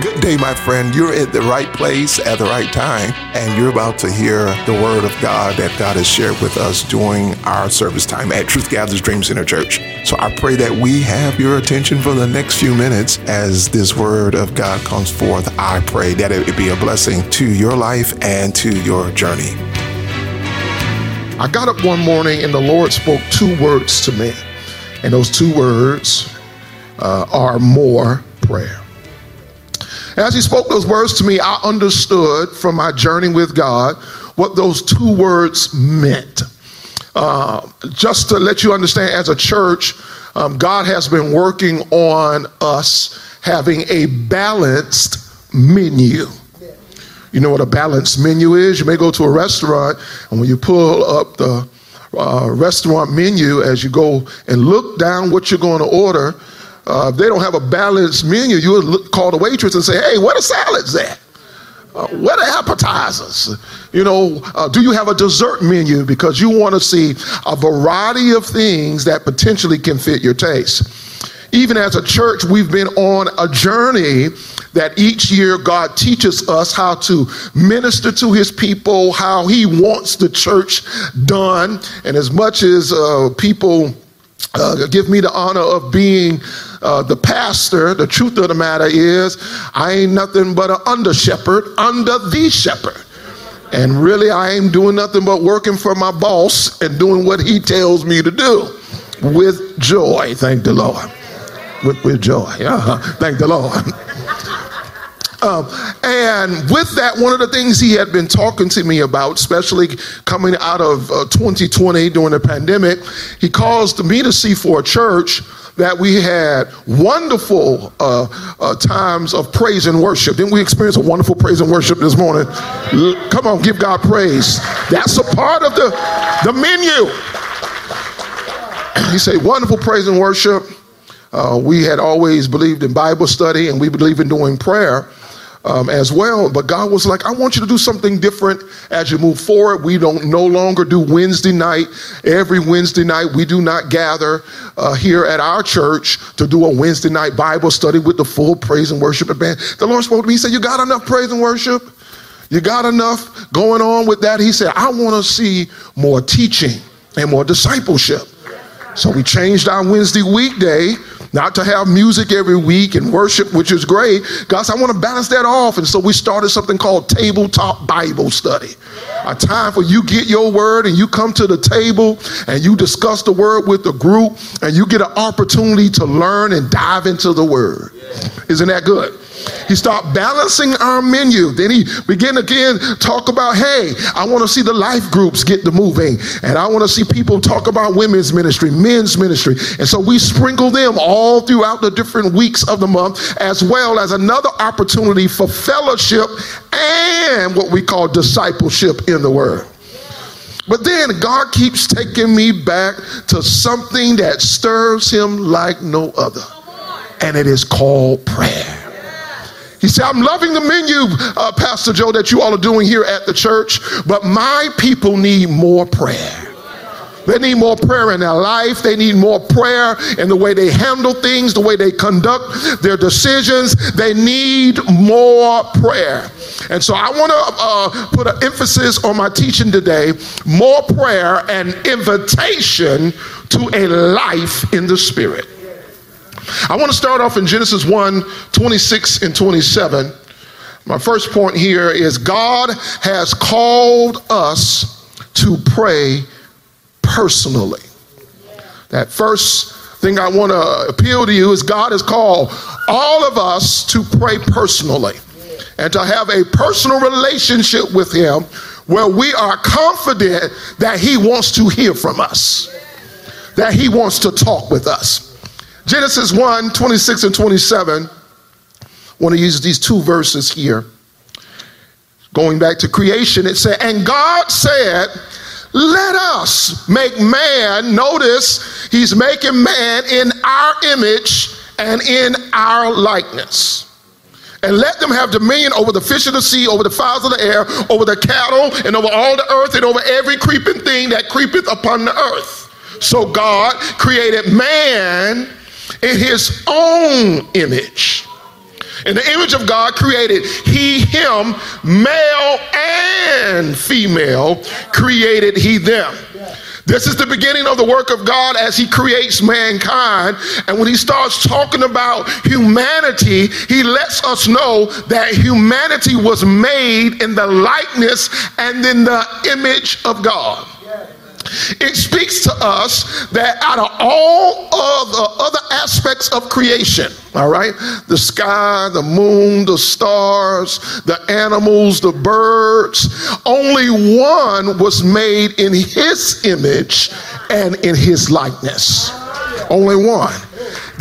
Good day, my friend. You're at the right place at the right time, and you're about to hear the word of God that God has shared with us during our service time at Truth Gatherers Dream Center Church. So I pray that we have your attention for the next few minutes as this word of God comes forth. I pray that it be a blessing to your life and to your journey. I got up one morning and the Lord spoke two words to me, and those two words uh, are more prayer. As he spoke those words to me, I understood from my journey with God what those two words meant. Uh, just to let you understand, as a church, um, God has been working on us having a balanced menu. You know what a balanced menu is? You may go to a restaurant, and when you pull up the uh, restaurant menu, as you go and look down what you're going to order, uh, if they don't have a balanced menu, you would call the waitress and say, hey, where the salads at? Uh, where the appetizers? You know, uh, do you have a dessert menu? Because you want to see a variety of things that potentially can fit your taste. Even as a church, we've been on a journey that each year God teaches us how to minister to his people, how he wants the church done. And as much as uh, people uh, give me the honor of being uh, the pastor, the truth of the matter is, I ain't nothing but an under shepherd under the shepherd. And really, I ain't doing nothing but working for my boss and doing what he tells me to do with joy. Thank the Lord. With, with joy. Uh-huh. Thank the Lord. Um, and with that, one of the things he had been talking to me about, especially coming out of uh, 2020 during the pandemic, he caused me to see for a church that we had wonderful uh, uh, times of praise and worship. Didn't we experience a wonderful praise and worship this morning? L- come on, give God praise. That's a part of the, the menu. he said, wonderful praise and worship. Uh, we had always believed in Bible study and we believe in doing prayer um, as well. But God was like, I want you to do something different as you move forward. We don't no longer do Wednesday night. Every Wednesday night, we do not gather uh, here at our church to do a Wednesday night Bible study with the full praise and worship band. The Lord spoke to me. He said, You got enough praise and worship? You got enough going on with that? He said, I want to see more teaching and more discipleship. So we changed our Wednesday weekday not to have music every week and worship, which is great. God said, I want to balance that off. And so we started something called Tabletop Bible Study. A time for you get your word and you come to the table and you discuss the word with the group and you get an opportunity to learn and dive into the word. Isn't that good? He started balancing our menu. Then he began again talk about, hey, I want to see the life groups get to moving, and I want to see people talk about women's ministry, men's ministry, and so we sprinkle them all throughout the different weeks of the month, as well as another opportunity for fellowship and what we call discipleship in the Word. But then God keeps taking me back to something that stirs him like no other, and it is called prayer. He said, I'm loving the menu, uh, Pastor Joe, that you all are doing here at the church, but my people need more prayer. They need more prayer in their life. They need more prayer in the way they handle things, the way they conduct their decisions. They need more prayer. And so I want to uh, put an emphasis on my teaching today more prayer and invitation to a life in the Spirit. I want to start off in Genesis 1 26 and 27. My first point here is God has called us to pray personally. That first thing I want to appeal to you is God has called all of us to pray personally and to have a personal relationship with Him where we are confident that He wants to hear from us, that He wants to talk with us. Genesis 1 26 and 27. I want to use these two verses here. Going back to creation, it said, And God said, Let us make man, notice he's making man in our image and in our likeness. And let them have dominion over the fish of the sea, over the fowls of the air, over the cattle, and over all the earth, and over every creeping thing that creepeth upon the earth. So God created man in his own image. In the image of God created he him, male and female, created he them. This is the beginning of the work of God as He creates mankind. And when He starts talking about humanity, He lets us know that humanity was made in the likeness and in the image of God. It speaks to us that out of all of the other aspects of creation, all right, the sky, the moon, the stars, the animals, the birds, only one was made in his image and in his likeness. Only one.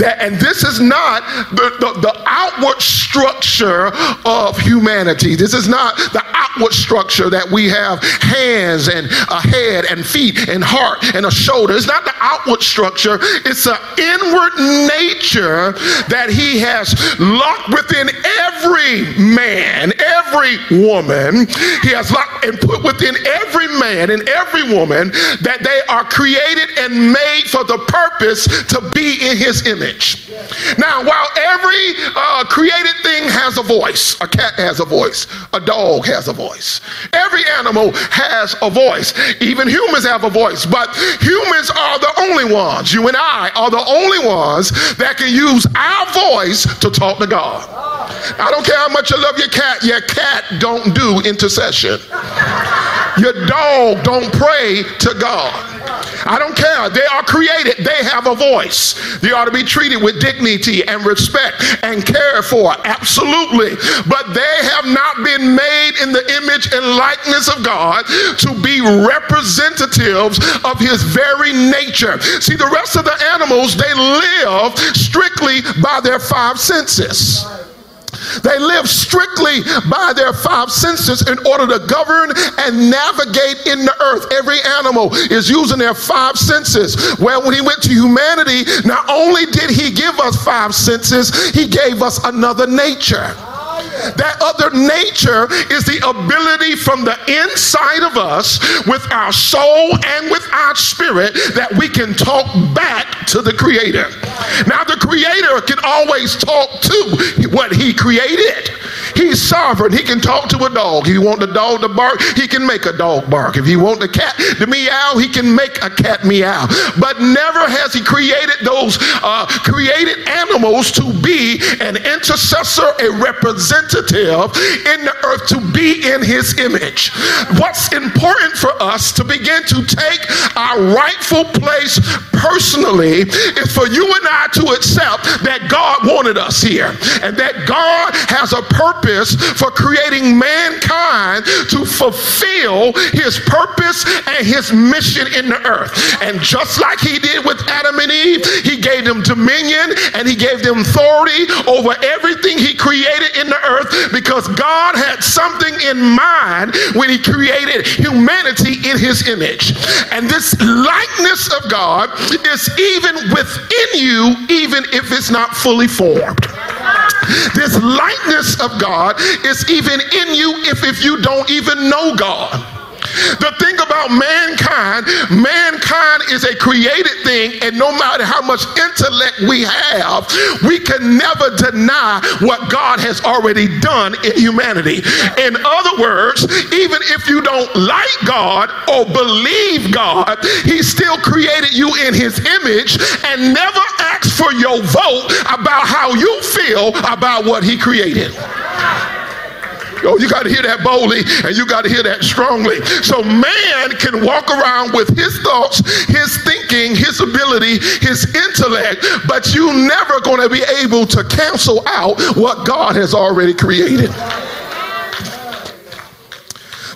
That, and this is not the, the, the, outward structure of humanity. This is not the outward structure that we have hands and a head and feet and heart and a shoulder. It's not the outward structure, it's an inward nature that he has locked within every man, every woman. He has locked and put within every man and every woman that they are created and made for the purpose to be in his image image. Now, while every uh, created thing has a voice, a cat has a voice, a dog has a voice, every animal has a voice, even humans have a voice, but humans are the only ones, you and I are the only ones that can use our voice to talk to God. I don't care how much you love your cat, your cat don't do intercession. Your dog don't pray to God. I don't care. They are created. They have a voice. They ought to be treated with dignity and respect and cared for. Absolutely. But they have not been made in the image and likeness of God to be representatives of his very nature. See, the rest of the animals, they live strictly by their five senses. They live strictly by their five senses in order to govern and navigate in the earth. Every animal is using their five senses. Well, when he went to humanity, not only did he give us five senses, he gave us another nature. That other nature is the ability from the inside of us with our soul and with our spirit that we can talk back to the Creator. Now, the Creator can always talk to what He created. He's sovereign. He can talk to a dog. If you want the dog to bark, he can make a dog bark. If you want the cat to meow, he can make a cat meow. But never has he created those uh, created animals to be an intercessor, a representative in the earth, to be in his image. What's important for us to begin to take our rightful place personally is for you and I to accept that God wanted us here and that God has a purpose purpose for creating mankind to fulfill his purpose and his mission in the earth. And just like he did with Adam and Eve, he gave them dominion and he gave them authority over everything he created in the earth because God had something in mind when he created humanity in his image. And this likeness of God is even within you, even if it's not fully formed. This likeness of God is even in you if, if you don't even know God. The thing about mankind, mankind is a created thing, and no matter how much intellect we have, we can never deny what God has already done in humanity. In other words, even if you don't like God or believe God, He still created you in His image and never asked for your vote about how you feel about what He created. Oh, you got to hear that boldly and you got to hear that strongly. So man can walk around with his thoughts, his thinking, his ability, his intellect, but you never going to be able to cancel out what God has already created.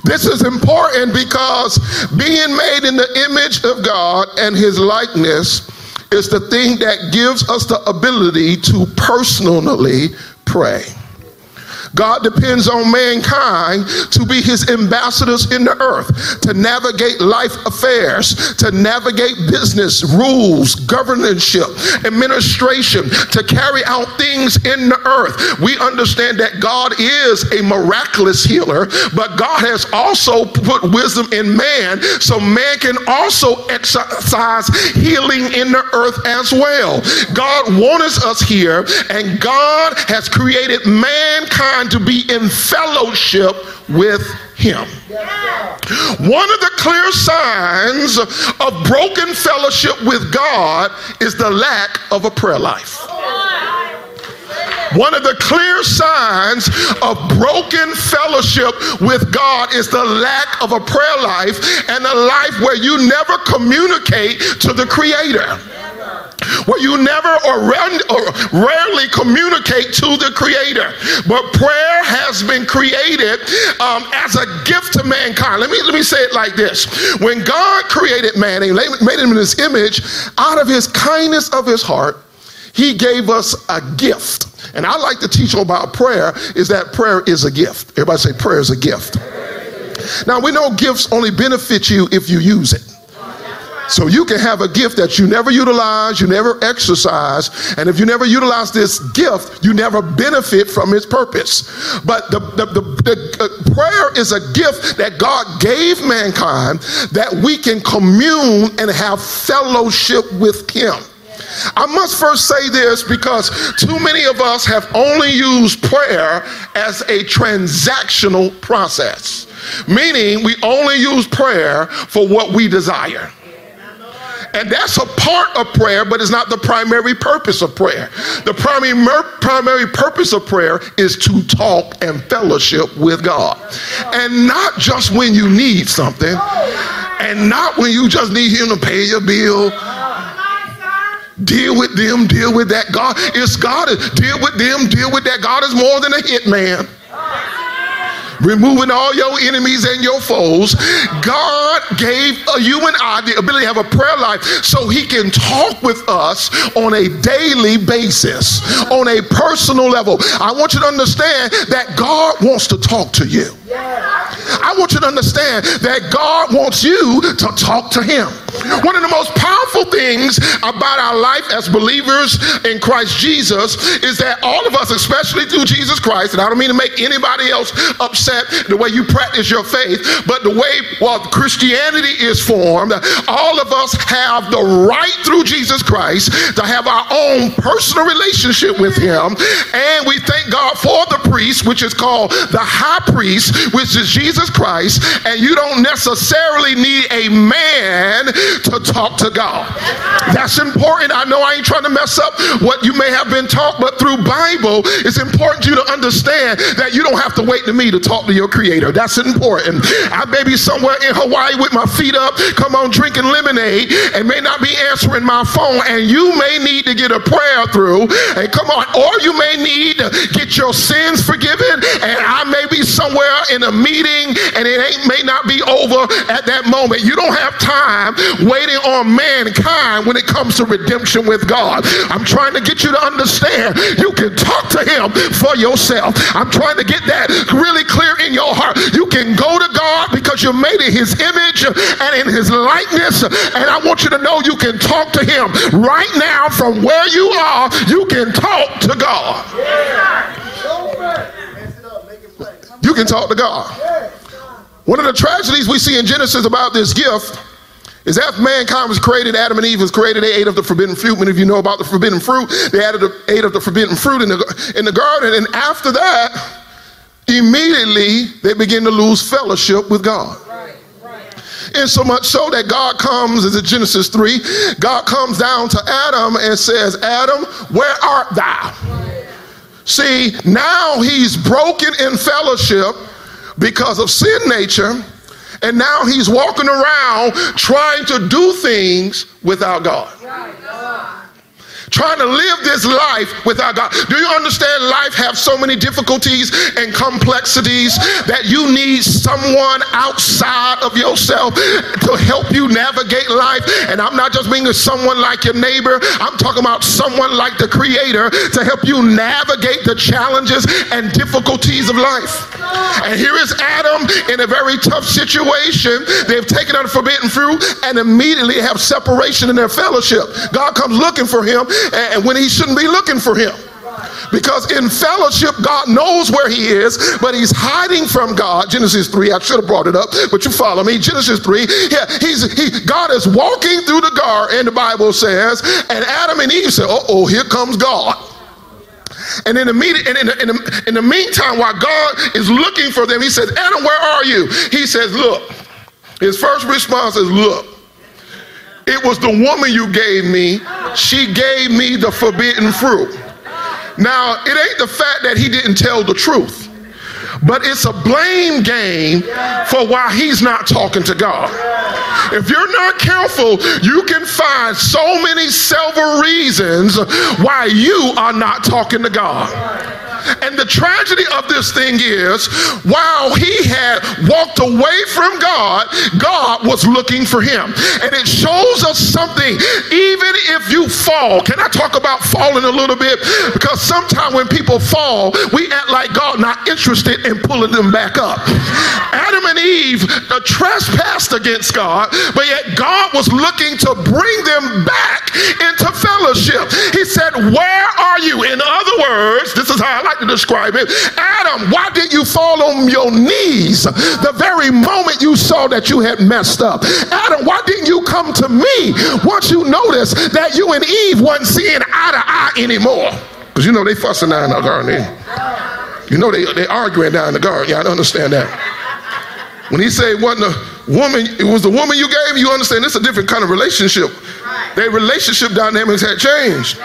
This is important because being made in the image of God and his likeness is the thing that gives us the ability to personally pray. God depends on mankind to be his ambassadors in the earth, to navigate life affairs, to navigate business, rules, governorship, administration, to carry out things in the earth. We understand that God is a miraculous healer, but God has also put wisdom in man, so man can also exercise healing in the earth as well. God wants us here, and God has created mankind to be in fellowship with him. One of the clear signs of broken fellowship with God is the lack of a prayer life. One of the clear signs of broken fellowship with God is the lack of a prayer life and a life where you never communicate to the Creator where you never or, rarely communicate to the creator. But prayer has been created um, as a gift to mankind. Let me let me say it like this. When god created man and made him in his image out of his kindness of his heart he gave us a gift. And i like to teach about prayer is that prayer is a gift. Everybody say prayer is a gift. Now we know gifts only benefit you if you use it so you can have a gift that you never utilize, you never exercise, and if you never utilize this gift, you never benefit from its purpose. But the, the, the, the uh, prayer is a gift that God gave mankind that we can commune and have fellowship with Him. I must first say this because too many of us have only used prayer as a transactional process, meaning we only use prayer for what we desire. And that's a part of prayer, but it's not the primary purpose of prayer. The primary, primary purpose of prayer is to talk and fellowship with God. And not just when you need something, and not when you just need Him to pay your bill. Deal with them, deal with that. God, it's God. Deal with them, deal with that. God is more than a hitman removing all your enemies and your foes. God gave you and I the ability to have a prayer life so He can talk with us on a daily basis, on a personal level. I want you to understand that God wants to talk to you. I want you to understand that God wants you to talk to Him. One of the most powerful things about our life as believers in Christ Jesus is that all of us, especially through Jesus Christ, and I don't mean to make anybody else upset the way you practice your faith, but the way well Christianity is formed, all of us have the right through Jesus Christ to have our own personal relationship with Him, and we thank God for the priest, which is called the high priest, which is Jesus Christ, and you don't necessarily need a man to talk to God. That's important. I know I ain't trying to mess up what you may have been taught, but through Bible, it's important you to understand that you don't have to wait to me to talk to your creator. That's important. I may be somewhere in Hawaii with my feet up, come on, drinking lemonade, and may not be answering my phone, and you may need to get a prayer through, and come on, or you may need to get your sins forgiven, and I may be somewhere in a meeting and it ain't, may not be over at that moment. You don't have time waiting on mankind when it comes to redemption with God. I'm trying to get you to understand you can talk to him for yourself. I'm trying to get that really clear in your heart. You can go to God because you're made in his image and in his likeness. And I want you to know you can talk to him right now from where you are. You can talk to God. You can talk to God. One of the tragedies we see in Genesis about this gift is after mankind was created, Adam and Eve was created, they ate of the forbidden fruit. Many of you know about the forbidden fruit. They ate of the forbidden fruit in the, in the garden. And after that, immediately they begin to lose fellowship with God. And so much so that God comes, as in Genesis 3, God comes down to Adam and says, Adam, where art thou? See, now he's broken in fellowship because of sin nature, and now he's walking around trying to do things without God. Trying to live this life without God. Do you understand life have so many difficulties and complexities that you need someone outside of yourself to help you navigate life? And I'm not just meaning someone like your neighbor, I'm talking about someone like the creator to help you navigate the challenges and difficulties of life. And here is Adam in a very tough situation. They've taken out the forbidden fruit and immediately have separation in their fellowship. God comes looking for him and when he shouldn't be looking for him. Because in fellowship, God knows where he is, but he's hiding from God. Genesis 3, I should have brought it up, but you follow me. Genesis 3, yeah, he's, he, God is walking through the garden, and the Bible says, and Adam and Eve say, oh, here comes God. And in the, meet, in, the, in, the, in the meantime, while God is looking for them, he says, Adam, where are you? He says, look. His first response is, look. It was the woman you gave me. She gave me the forbidden fruit. Now, it ain't the fact that he didn't tell the truth, but it's a blame game for why he's not talking to God. If you're not careful, you can find so many several reasons why you are not talking to God. And the tragedy of this thing is, while he had walked away from God, God was looking for him. And it shows us something, even if you fall. Can I talk about falling a little bit? Because sometimes when people fall, we act like God not interested in pulling them back up. Adam and Eve uh, trespassed against God, but yet God was looking to bring them back into fellowship. He said, Where are you? In other words, this is how I like to describe it. Adam, why did you fall on your knees the very moment you saw that you had messed up? Adam, why didn't you come to me once you noticed that you and Eve wasn't seeing eye to eye anymore? Because you know they fussing down in the garden. You know they they arguing down in the garden. Yeah, I understand that. When he said wasn't a woman, it was the woman you gave, you understand it's a different kind of relationship. Their relationship dynamics had changed.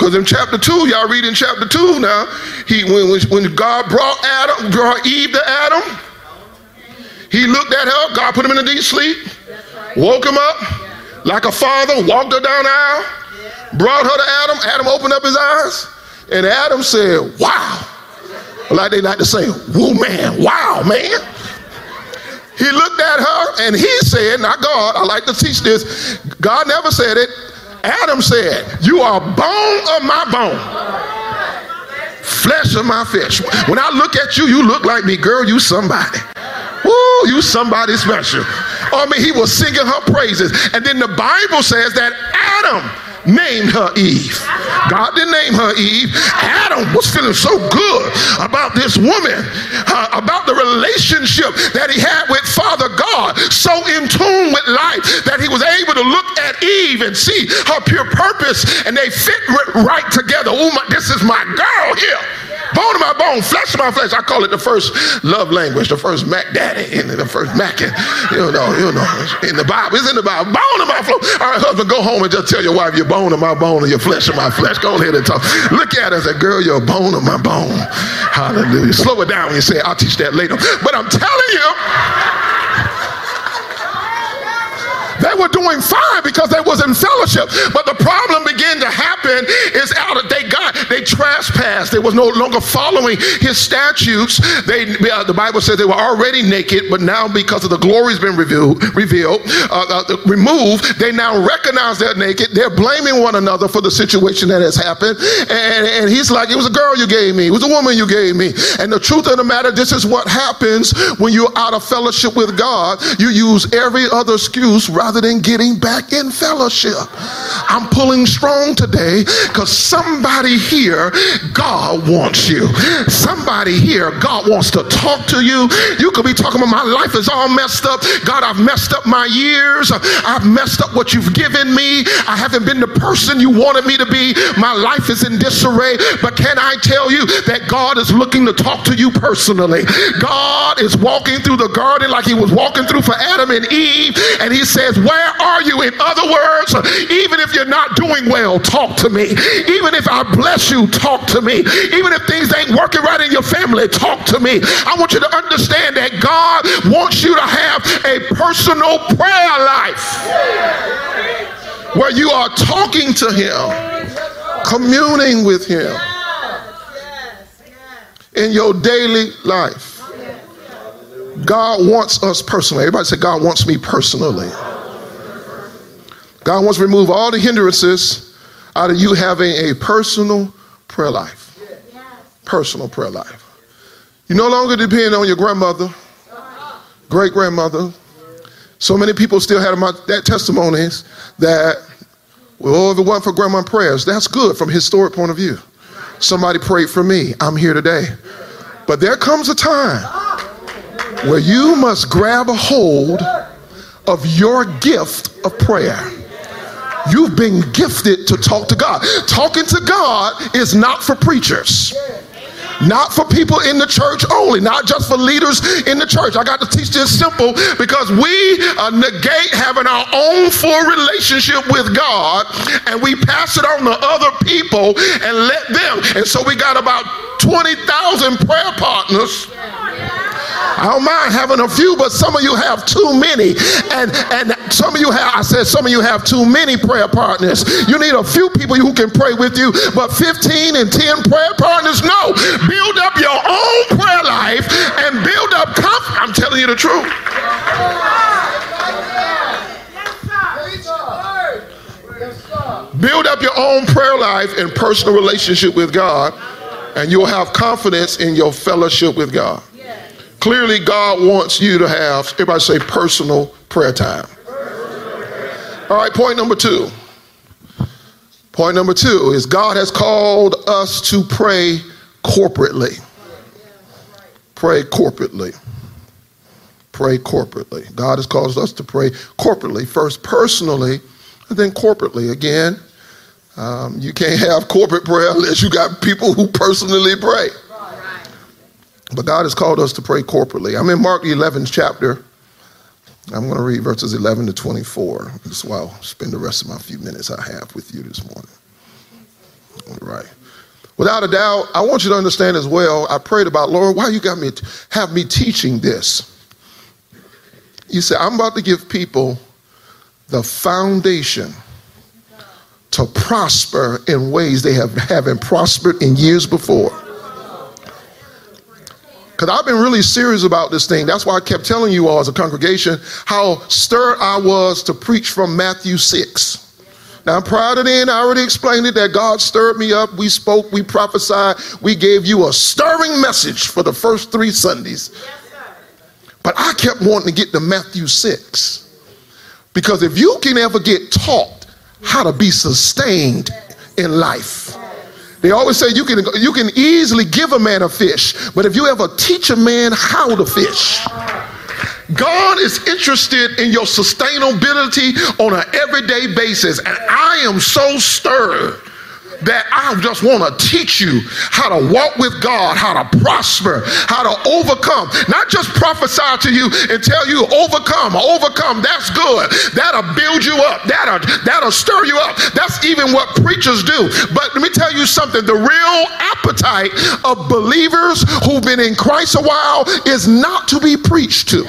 Because in chapter 2, y'all read in chapter 2 now, he, when, when God brought Adam, brought Eve to Adam, he looked at her, God put him in a deep sleep, woke him up like a father, walked her down the aisle, brought her to Adam. Adam opened up his eyes, and Adam said, Wow. Like they like to say, Whoa, man, wow, man. He looked at her and he said, Not God, I like to teach this. God never said it. Adam said, You are bone of my bone, flesh of my flesh. When I look at you, you look like me, girl, you somebody. Woo, you somebody special. Oh, I mean, he was singing her praises. And then the Bible says that Adam named her Eve. God didn't name her Eve. Adam was feeling so good about this woman, uh, about the relationship that he had with Father God, so in tune with life that he was able to look at Eve and see her pure purpose, and they fit right together. Oh, my, this is my girl here bone of my bone, flesh of my flesh. I call it the first love language, the first Mac Daddy, and the first Mac. And, you know, you know, in the Bible, it's in the Bible. Bone of my flesh. All right, husband, go home and just tell your wife you're bone of my bone and your flesh of my flesh. Go ahead and talk. Look at us, and girl, you're a bone of my bone. Hallelujah. Slow it down when you say, I'll teach that later. But I'm telling you. Were doing fine because they was in fellowship. But the problem began to happen is out of they got they trespassed. They was no longer following his statutes. They uh, the Bible says they were already naked, but now because of the glory's been revealed, revealed, uh, uh, removed, they now recognize they're naked. They're blaming one another for the situation that has happened. And, and he's like, it was a girl you gave me. It was a woman you gave me. And the truth of the matter, this is what happens when you're out of fellowship with God. You use every other excuse rather rather getting back in fellowship. I'm pulling strong today because somebody here, God wants you. Somebody here, God wants to talk to you. You could be talking about my life is all messed up. God, I've messed up my years. I've messed up what you've given me. I haven't been the person you wanted me to be. My life is in disarray. But can I tell you that God is looking to talk to you personally? God is walking through the garden like he was walking through for Adam and Eve. And he says, where are you? In other words, even if you're not doing well, talk to me. Even if I bless you, talk to me. Even if things ain't working right in your family, talk to me. I want you to understand that God wants you to have a personal prayer life. where you are talking to Him, communing with Him in your daily life. God wants us personally. Everybody say, God wants me personally. God wants to remove all the hindrances out of you having a personal prayer life. Personal prayer life. You no longer depend on your grandmother, great grandmother. So many people still my, that testimonies that, well, oh, if it wasn't for grandma prayers, that's good from a historic point of view. Somebody prayed for me. I'm here today. But there comes a time where you must grab a hold of your gift of prayer. You've been gifted to talk to God. Talking to God is not for preachers. Not for people in the church only, not just for leaders in the church. I got to teach this simple because we uh, negate having our own full relationship with God and we pass it on to other people and let them. And so we got about 20,000 prayer partners I don't mind having a few, but some of you have too many. And and some of you have, I said, some of you have too many prayer partners. You need a few people who can pray with you, but 15 and 10 prayer partners, no. Build up your own prayer life and build up confidence. I'm telling you the truth. Build up your own prayer life and personal relationship with God, and you'll have confidence in your fellowship with God. Clearly, God wants you to have, everybody say, personal prayer time. All right, point number two. Point number two is God has called us to pray corporately. Pray corporately. Pray corporately. God has caused us to pray corporately, first personally, and then corporately. Again, um, you can't have corporate prayer unless you got people who personally pray. But God has called us to pray corporately. I'm in Mark 11th chapter. I'm going to read verses 11 to 24. That's why I'll spend the rest of my few minutes I have with you this morning. All right. Without a doubt, I want you to understand as well. I prayed about, Lord, why you got me have me teaching this? You say, I'm about to give people the foundation to prosper in ways they have haven't prospered in years before. Because I've been really serious about this thing. That's why I kept telling you all as a congregation how stirred I was to preach from Matthew 6. Now, I'm prior to then, I already explained it that God stirred me up. We spoke, we prophesied, we gave you a stirring message for the first three Sundays. but I kept wanting to get to Matthew 6. Because if you can ever get taught how to be sustained in life, they always say you can, you can easily give a man a fish, but if you ever teach a man how to fish, God is interested in your sustainability on an everyday basis. And I am so stirred that I just want to teach you how to walk with God, how to prosper, how to overcome. Not just prophesy to you and tell you overcome, overcome. That's good. That'll build you up. That'll that'll stir you up. That's even what preachers do. But let me tell you something. The real appetite of believers who've been in Christ a while is not to be preached to.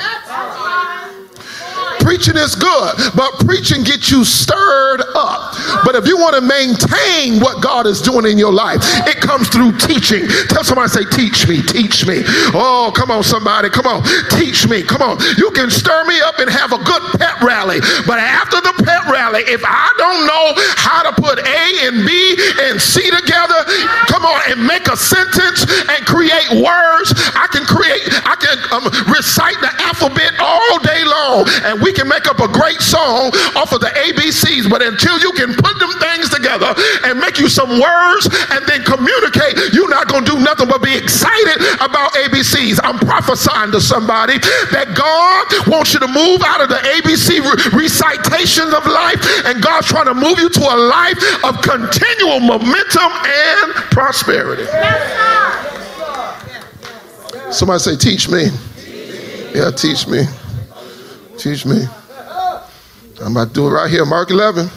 Preaching is good, but preaching gets you stirred up. But if you want to maintain what God is doing in your life, it comes through teaching. Tell somebody, say, teach me, teach me. Oh, come on, somebody, come on, teach me, come on. You can stir me up and have a good pep rally, but after the pep rally, if I don't know how to put A and B and C together, come on, and make a sentence and create words, I can create, I can um, recite the alphabet all day long, and we we can make up a great song off of the ABCs, but until you can put them things together and make you some words and then communicate, you're not going to do nothing but be excited about ABCs. I'm prophesying to somebody that God wants you to move out of the ABC re- recitations of life, and God's trying to move you to a life of continual momentum and prosperity. Somebody say, Teach me. Yeah, teach me. Teach me. I'm about to do it right here, Mark 11.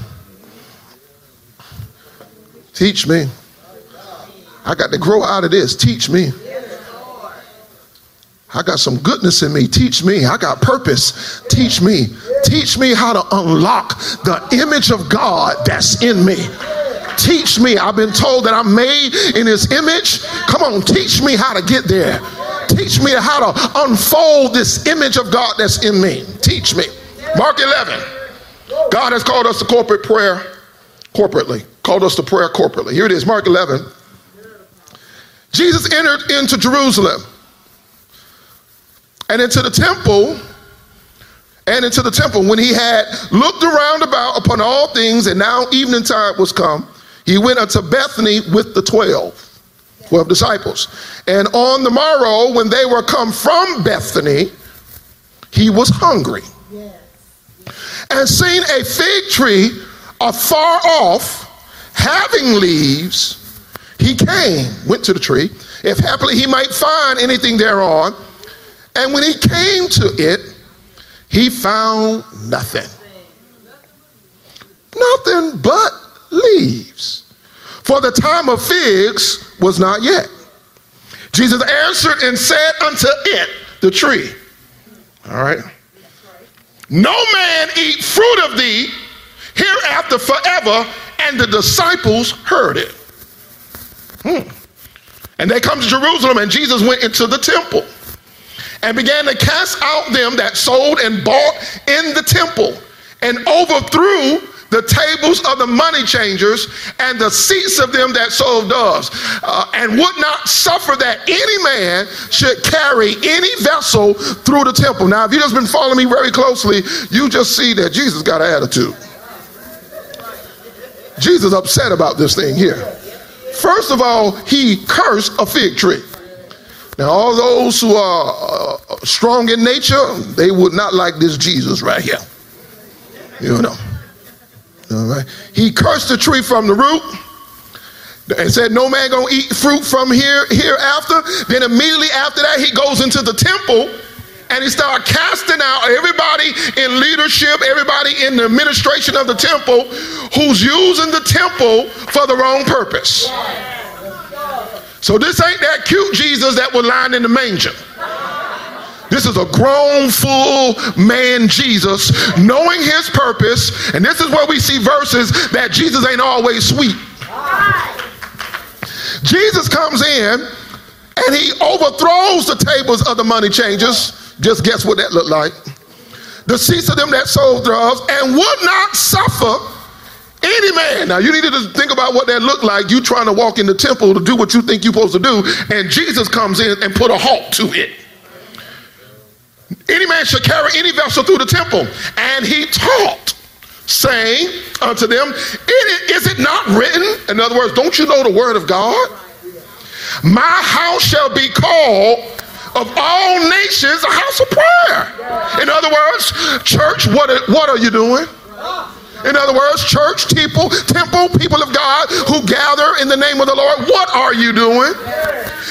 Teach me. I got to grow out of this. Teach me. I got some goodness in me. Teach me. I got purpose. Teach me. Teach me how to unlock the image of God that's in me. Teach me. I've been told that I'm made in his image. Come on, teach me how to get there. Teach me how to unfold this image of God that's in me. Teach me. Mark 11. God has called us to corporate prayer corporately. Called us to prayer corporately. Here it is, Mark 11. Jesus entered into Jerusalem and into the temple and into the temple when he had looked around about upon all things and now evening time was come he went unto bethany with the twelve 12 disciples and on the morrow when they were come from bethany he was hungry and seeing a fig tree afar off having leaves he came went to the tree if happily he might find anything thereon and when he came to it, he found nothing. Nothing but leaves. For the time of figs was not yet. Jesus answered and said unto it, the tree. All right. No man eat fruit of thee hereafter forever. And the disciples heard it. Hmm. And they come to Jerusalem, and Jesus went into the temple and began to cast out them that sold and bought in the temple and overthrew the tables of the money changers and the seats of them that sold doves, uh, and would not suffer that any man should carry any vessel through the temple. Now, if you've just been following me very closely, you just see that Jesus got an attitude. Jesus upset about this thing here. First of all, he cursed a fig tree. Now, all those who are uh, strong in nature, they would not like this Jesus right here. You know. All right. He cursed the tree from the root and said, No man gonna eat fruit from here hereafter. Then immediately after that, he goes into the temple and he started casting out everybody in leadership, everybody in the administration of the temple who's using the temple for the wrong purpose. So this ain't that cute Jesus that was lying in the manger. This is a grown, full man Jesus, knowing his purpose. And this is where we see verses that Jesus ain't always sweet. Jesus comes in and he overthrows the tables of the money changers. Just guess what that looked like. The seats of them that sold drugs and would not suffer any man. Now you need to think about what that looked like. You trying to walk in the temple to do what you think you're supposed to do, and Jesus comes in and put a halt to it. Any man should carry any vessel through the temple. And he taught, saying unto them, Is it not written? In other words, don't you know the word of God? My house shall be called of all nations a house of prayer. In other words, church, what are, what are you doing? In other words, church, temple, temple, people of God who gather in the name of the Lord. What are you doing?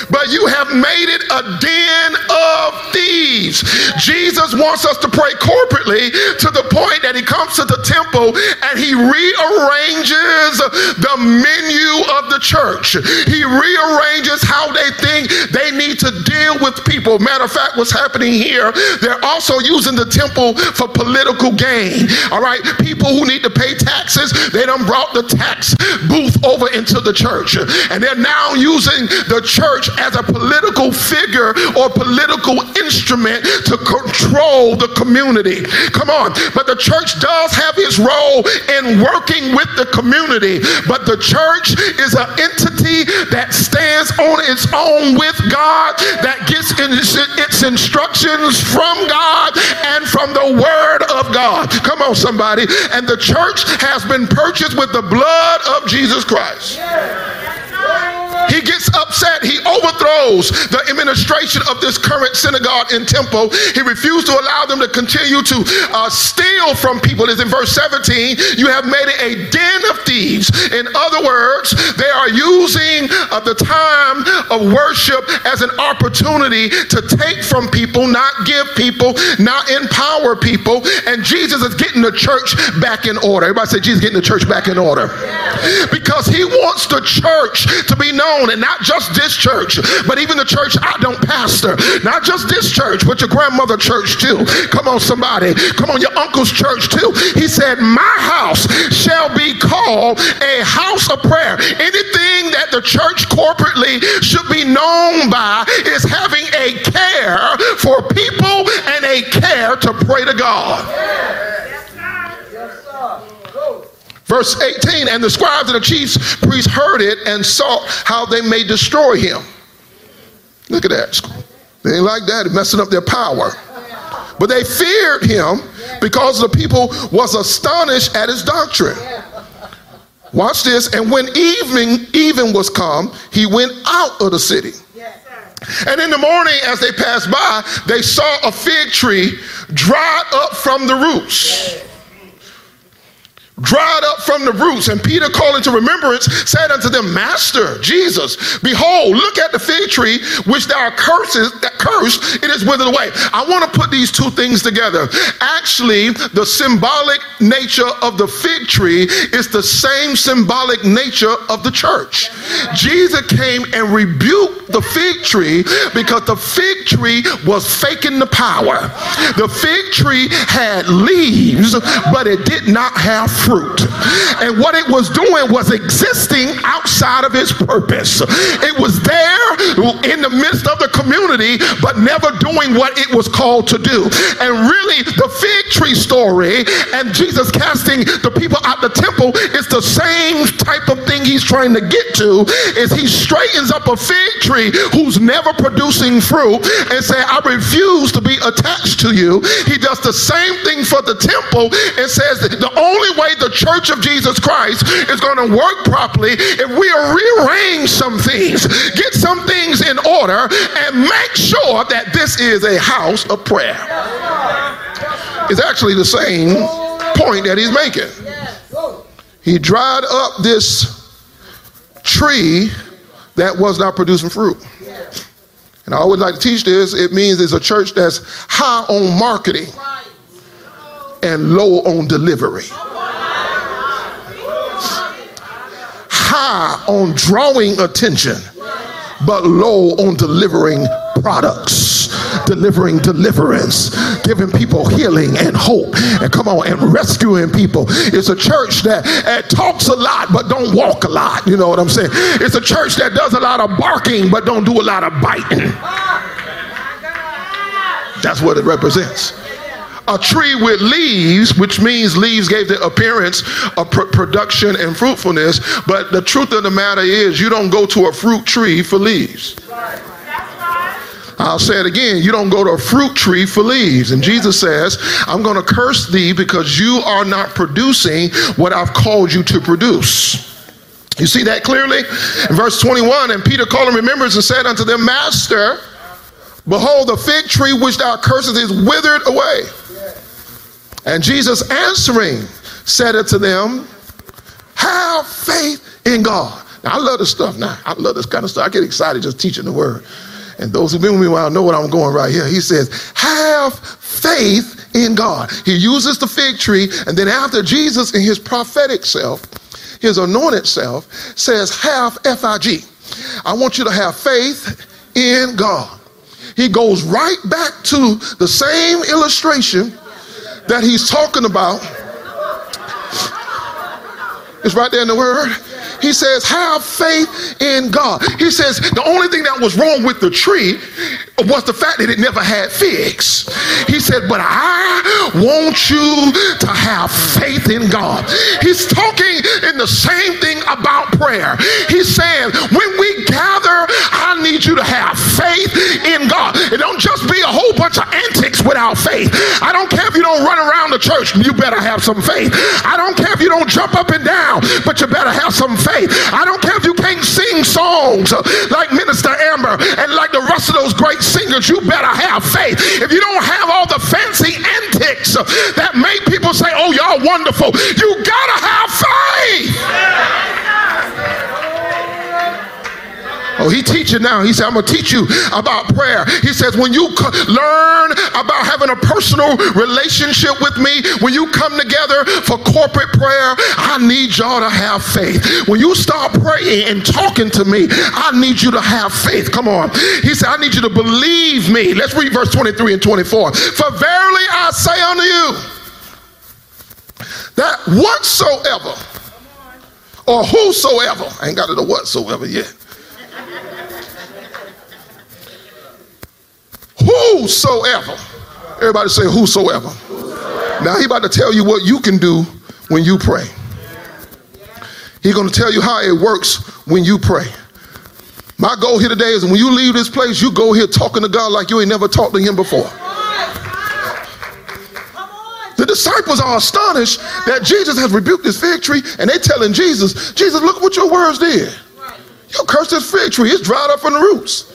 But you have made it a den of thieves. Jesus wants us to pray corporately to the point that he comes to the temple and he rearranges the menu of the church. He rearranges how they think they need to deal with people. Matter of fact, what's happening here, they're also using the temple for political gain. All right, people who need to pay taxes, they done brought the tax booth over into the church. And they're now using the church as a political figure or political instrument to control the community. Come on. But the church does have its role in working with the community. But the church is an entity that stands on its own with God, that gets its instructions from God and from the word of God. Come on, somebody. And the church church has been purchased with the blood of Jesus Christ. He gets upset. He overthrows the administration of this current synagogue and temple. He refused to allow them to continue to uh, steal from people. Is in verse 17. You have made it a den of thieves. In other words, they are using uh, the time of worship as an opportunity to take from people, not give people, not empower people. And Jesus is getting the church back in order. Everybody say Jesus is getting the church back in order because he wants the church to be known known, and not just this church, but even the church I don't pastor. Not just this church, but your grandmother church too. Come on, somebody. Come on, your uncle's church too. He said, My house shall be called a house of prayer. Anything that the church corporately should be known by is having a care for people and a care to pray to God. Verse 18, and the scribes and the chief priests heard it and saw how they may destroy him. Look at that. They ain't like that, messing up their power. But they feared him because the people was astonished at his doctrine. Watch this. And when evening even was come, he went out of the city. And in the morning, as they passed by, they saw a fig tree dried up from the roots dried up from the roots. And Peter, calling to remembrance, said unto them, Master, Jesus, behold, look at the fig tree which thou curses, that curse, it is withered away. I want to put these two things together. Actually, the symbolic nature of the fig tree is the same symbolic nature of the church. Jesus came and rebuked the fig tree because the fig tree was faking the power. The fig tree had leaves, but it did not have fruit. And what it was doing was existing outside of its purpose. It was there in the midst of the community, but never doing what it was called to do. And really, the fig tree story and Jesus casting the people out the temple is the same type of thing he's trying to get to is he straightens up a fig tree who's never producing fruit and say i refuse to be attached to you he does the same thing for the temple and says the only way the church of Jesus Christ is going to work properly if we rearrange some things, get some things in order, and make sure that this is a house of prayer. It's actually the same point that he's making. He dried up this tree that was not producing fruit. And I always like to teach this. It means it's a church that's high on marketing and low on delivery. High on drawing attention, but low on delivering products, delivering deliverance, giving people healing and hope, and come on, and rescuing people. It's a church that uh, talks a lot but don't walk a lot. You know what I'm saying? It's a church that does a lot of barking but don't do a lot of biting. That's what it represents a tree with leaves, which means leaves gave the appearance of pr- production and fruitfulness. But the truth of the matter is, you don't go to a fruit tree for leaves. I'll say it again. You don't go to a fruit tree for leaves. And Jesus says, I'm going to curse thee because you are not producing what I've called you to produce. You see that clearly? In verse 21, and Peter called him remembrance and said unto them, Master, behold, the fig tree which thou cursest is withered away. And Jesus answering said unto them, Have faith in God. Now, I love this stuff now. I love this kind of stuff. I get excited just teaching the word. And those who've been with me a while know what I'm going right here. He says, Have faith in God. He uses the fig tree, and then after Jesus in his prophetic self, his anointed self, says, Have F I G. I want you to have faith in God. He goes right back to the same illustration that he's talking about is right there in the word. He says, have faith in God. He says, the only thing that was wrong with the tree was the fact that it never had figs. He said, but I want you to have faith in God. He's talking in the same thing about prayer. He's saying, when we gather, I need you to have faith in God. It don't just be a whole bunch of antics without faith. I don't care if you don't run around the church, you better have some faith. I don't care if you don't jump up and down, but you better have some faith. I don't care if you can't sing songs like Minister Amber and like the rest of those great singers, you better have faith. If you don't have all the fancy antics that make people say, oh, y'all wonderful, you gotta have faith. Oh, he teaching now. He said, I'm going to teach you about prayer. He says, when you learn about having a personal relationship with me, when you come together for corporate prayer, I need y'all to have faith. When you start praying and talking to me, I need you to have faith. Come on. He said, I need you to believe me. Let's read verse 23 and 24. For verily I say unto you, that whatsoever or whosoever, I ain't got to the whatsoever yet. Whosoever. Everybody say whosoever. Now he about to tell you what you can do when you pray. He's going to tell you how it works when you pray. My goal here today is when you leave this place, you go here talking to God like you ain't never talked to him before. The disciples are astonished that Jesus has rebuked this fig tree, and they telling Jesus, Jesus, look what your words did. You cursed this fig tree, it's dried up from the roots.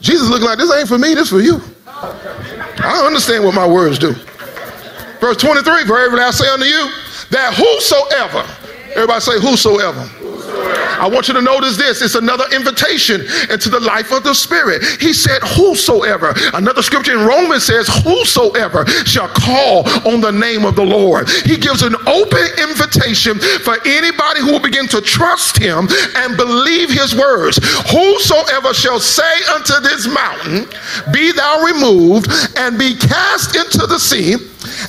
Jesus looking like this ain't for me, this for you. I don't understand what my words do. Verse 23, for every I say unto you, that whosoever, everybody say whosoever I want you to notice this. It's another invitation into the life of the Spirit. He said, Whosoever. Another scripture in Romans says, Whosoever shall call on the name of the Lord. He gives an open invitation for anybody who will begin to trust him and believe his words. Whosoever shall say unto this mountain, Be thou removed and be cast into the sea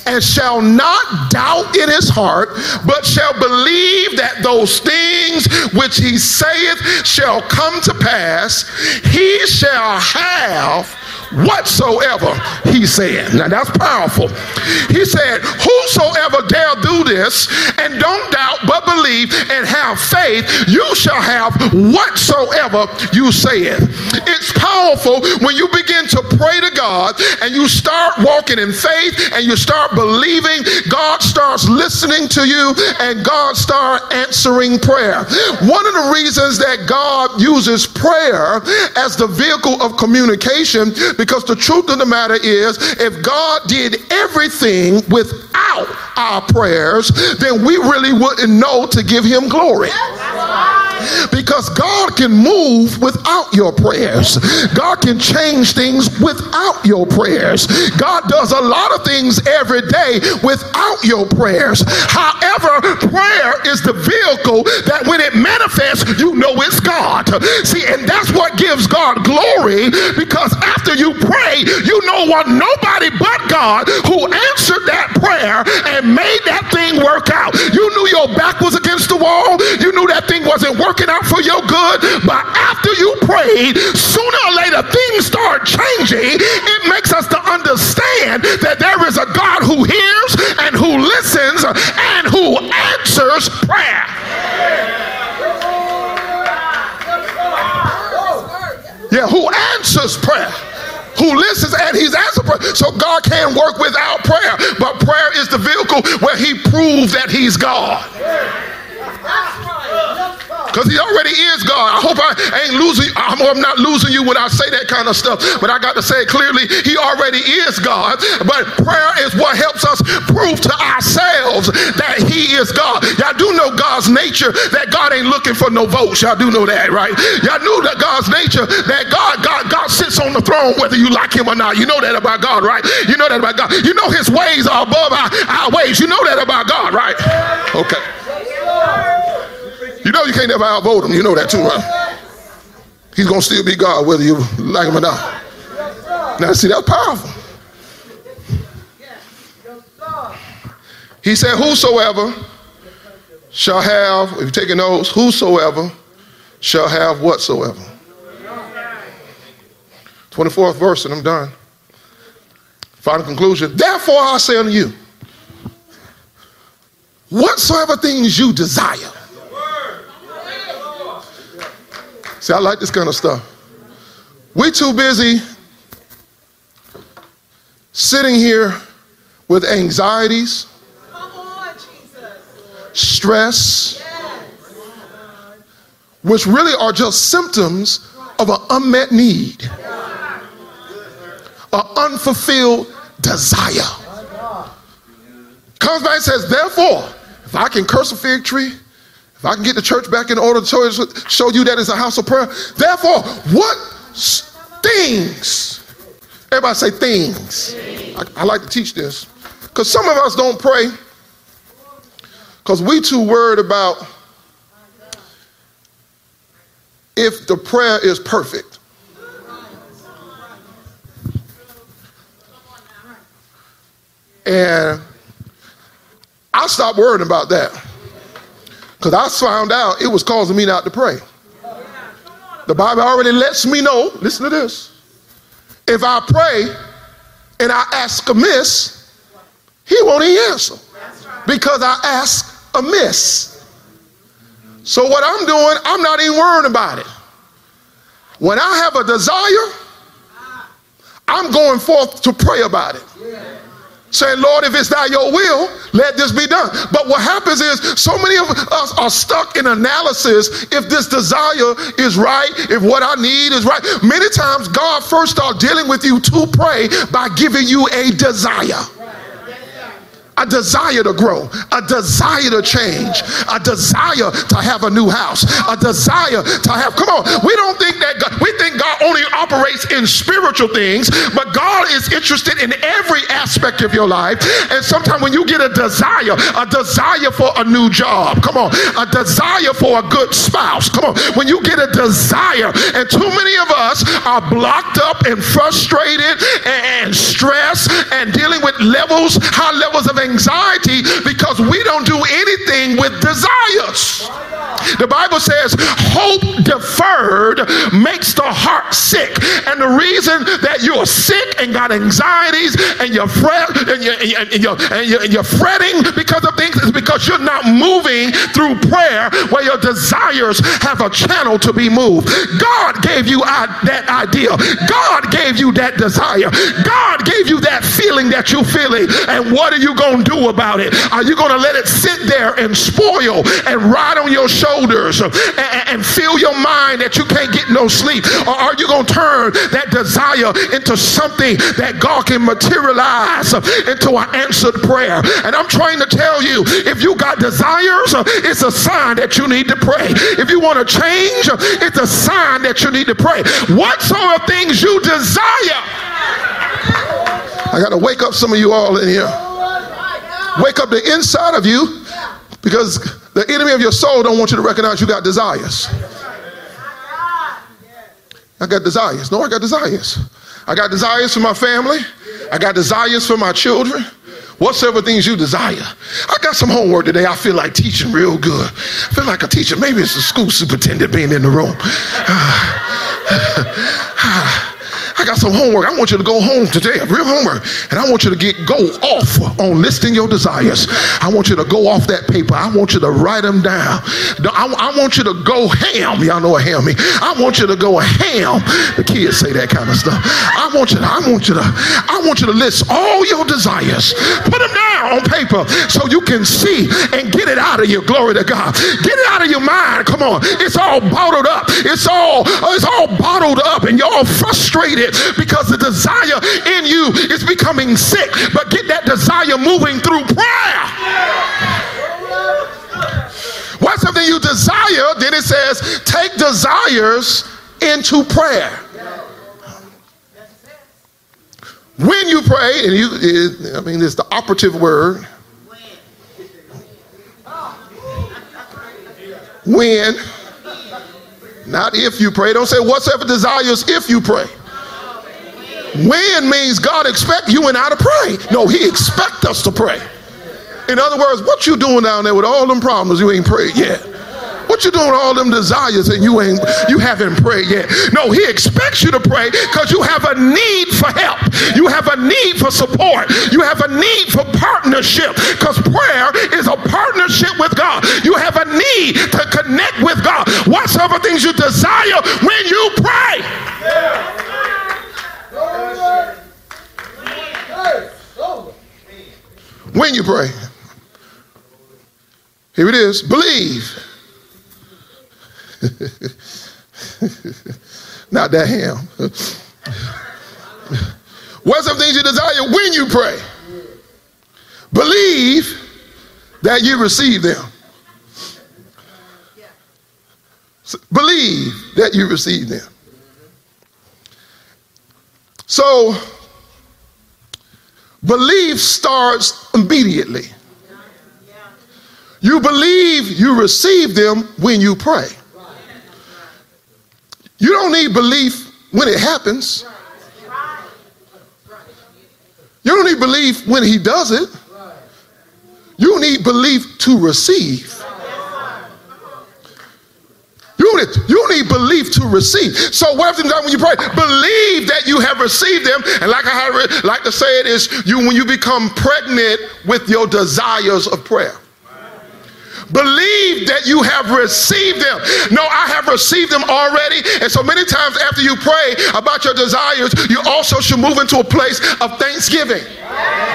and shall not doubt in his heart, but shall believe that those things which he saith shall come to pass, he shall have whatsoever he said. Now that's powerful. He said, Whosoever dare do this and don't doubt but believe and have faith, you shall have whatsoever you said. It's powerful when you begin to pray to God and you start walking in faith and you start believing, God starts listening to you and God starts answering prayer. One of the reasons that God uses prayer as the vehicle of communication because the truth of the matter is, if God did everything without our prayers, then we really wouldn't know to give him glory. Because God can move without your prayers. God can change things without your prayers. God does a lot of things every day without your prayers. However, prayer is the vehicle that when it manifests, you know it's God. See, and that's what gives God glory because after you pray, you know what nobody but God who answered that prayer and made that thing work out. You knew your back was against the wall. You knew that thing wasn't working out for your good. But after you prayed, sooner or later things start changing. It makes us to understand that there is a God who hears and who listens and who answers prayer. Yeah, who answers prayer who listens and he's answered prayer. So God can work without prayer, but prayer is the vehicle where he proves that he's God. Because he already is God. I hope I ain't losing, I hope I'm not losing you when I say that kind of stuff. But I got to say it clearly, he already is God. But prayer is what helps us prove to ourselves that he is God. Y'all do know God's nature, that God ain't looking for no votes. Y'all do know that, right? Y'all knew that God's nature, that God, God, God sits on the throne whether you like him or not. You know that about God, right? You know that about God. You know his ways are above our, our ways. You know that about God, right? Okay. You know you can't never outvote him. You know that too, right? He's going to still be God whether you like him or not. Now, see, that's powerful. He said, Whosoever shall have, if you're taking those, whosoever shall have whatsoever. 24th verse, and I'm done. Final conclusion. Therefore, I say unto you, whatsoever things you desire See, I like this kind of stuff. We too busy sitting here with anxieties, stress, which really are just symptoms of an unmet need, an unfulfilled desire. Comes back and says, therefore, if I can curse a fig tree, If I can get the church back in order to show you that it's a house of prayer. Therefore, what things? Everybody say things. I, I like to teach this. Because some of us don't pray because we too worried about if the prayer is perfect. And I stopped worrying about that because I found out it was causing me not to pray. The Bible already lets me know, listen to this. If I pray and I ask amiss, he won't answer because I ask amiss. So what I'm doing, I'm not even worrying about it. When I have a desire, I'm going forth to pray about it saying, Lord, if it's not your will, let this be done. But what happens is so many of us are stuck in analysis if this desire is right, if what I need is right. Many times God first starts dealing with you to pray by giving you a desire a desire to grow, a desire to change, a desire to have a new house, a desire to have. Come on, we don't think that God, we think God only operates in spiritual things, but God is interested in every aspect of your life. And sometimes when you get a desire, a desire for a new job, come on, a desire for a good spouse, come on, when you get a desire, and too many of us are blocked up and frustrated and, stressed and dealing with levels, high levels of anxiety anxiety because we don't do anything with desires. The Bible says hope deferred makes the heart sick. And the reason that you're sick and got anxieties and you're and you're, and you're, and you're, and you're fretting because of things is because you're not moving through prayer where your desires have a channel to be moved. God gave you that idea. God gave you that desire. God gave you that feeling that you're feeling. And what are you going to do about it? Are you going to let it sit there and spoil and ride on your shoulders Uh, and, and fill your mind that you can't get no sleep? Or are you going to turn that desire into something that God can materialize uh, into an answered prayer? And I'm trying to tell you, if you got desires, uh, it's a sign that you need to pray. If you want to change, it's a sign that you need to pray. What sort of things you desire? I got to wake up some of you all in here. Wake up the inside of you because the enemy of your soul don't want you to recognize you got desires. I got desires. No, I got desires. I got desires for my family. I got desires for my children. Whatsoever things you desire. I got some homework today. I feel like teaching real good. I feel like a teacher. Maybe it's the school superintendent being in the room. I got some homework. I want you to go home today, real homework, and I want you to get go off on listing your desires. I want you to go off that paper. I want you to write them down. I, I want you to go ham. Y'all know what ham means. I want you to go ham. The kids say that kind of stuff. I want you to, I want you to, I want you to list all your desires. Put them down on paper so you can see and get it out of your Glory to God. Get it out of your mind. Come on. It's all bottled up. It's all, it's all bottled up and you're all frustrated because the desire in you is becoming sick. But get that desire moving through prayer. What's something you desire? Then it says, take desires into prayer. When you pray, and you, it, I mean, it's the operative word. When, not if you pray. Don't say whatsoever desires if you pray. When means God expect you and I to pray. No, he expect us to pray. In other words, what you doing down there with all them problems you ain't prayed yet? What you doing all them desires and you ain't you haven't prayed yet? No, he expects you to pray because you have a need for help. You have a need for support. You have a need for partnership because prayer is a partnership with God. You have a need to connect with God. Whatsoever things you desire when you pray. Yeah. When you pray, here it is believe. Not that ham. What's some things you desire when you pray? Believe that you receive them. Believe that you receive them. So, belief starts immediately. You believe you receive them when you pray. You don't need belief when it happens. You don't need belief when he does it. You need belief to receive. You need, you need belief to receive. So what happens when you pray? Believe that you have received them. And like I like to say it is you when you become pregnant with your desires of prayer. Believe that you have received them. No, I have received them already. And so many times after you pray about your desires, you also should move into a place of thanksgiving.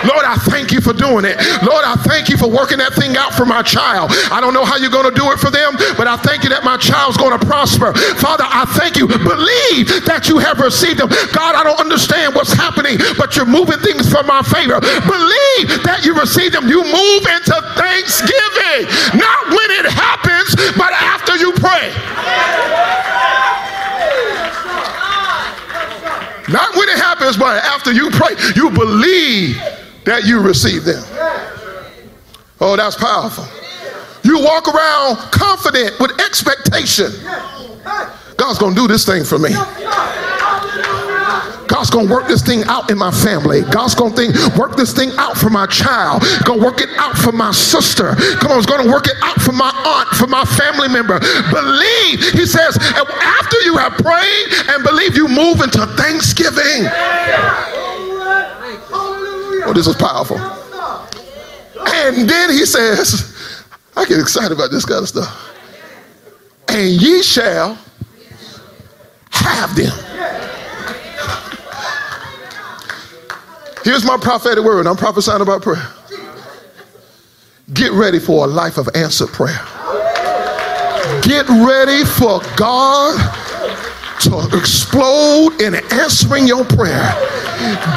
Lord, I thank you for doing it. Lord, I thank you for working that thing out for my child. I don't know how you're going to do it for them, but I thank you that my child's going to prosper. Father, I thank you. Believe that you have received them. God, I don't understand what's happening, but you're moving things for my favor. Believe that you received them. You move into thanksgiving, not when it happens, but after you pray. Not when it happens, but after you pray, you believe that you receive them. Oh, that's powerful. You walk around confident with expectation. God's going to do this thing for me. God's gonna work this thing out in my family. God's gonna think, work this thing out for my child. Gonna work it out for my sister. Come on, it's gonna work it out for my aunt, for my family member. Believe, he says, after you have prayed and believe, you move into thanksgiving. Oh, this is powerful. And then he says, I get excited about this kind of stuff. And ye shall have them. Here's my prophetic word. I'm prophesying about prayer. Get ready for a life of answered prayer. Get ready for God to explode in answering your prayer.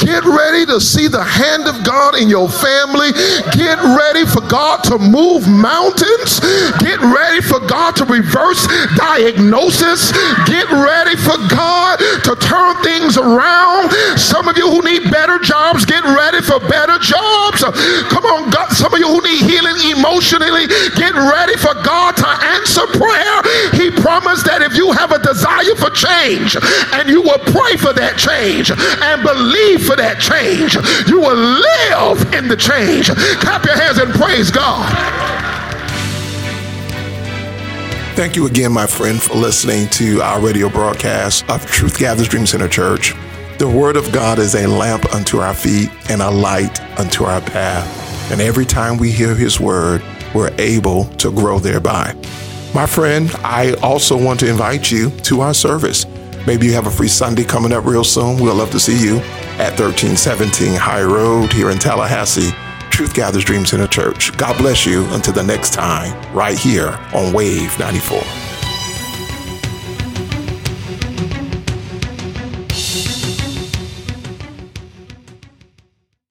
Get ready to see the hand of God in your family. Get ready for God to move mountains. Get ready for God to reverse diagnosis. Get ready for God to turn things around. Some of you who need better jobs, get ready for better jobs. Come on, God. Some of you who need healing emotionally, get ready for God to answer prayer. He promised that if you have a desire for change and you will pray for that change and believe for that change, you will live in the change. Clap your hands and praise God. Thank you again, my friend, for listening to our radio broadcast of Truth Gatherers Dream Center Church. The Word of God is a lamp unto our feet and a light unto our path. And every time we hear His Word, we're able to grow thereby. My friend, I also want to invite you to our service. Maybe you have a free Sunday coming up real soon. We'd love to see you at 1317 High Road here in Tallahassee. Truth Gatherers Dream Center Church. God bless you until the next time, right here on Wave 94.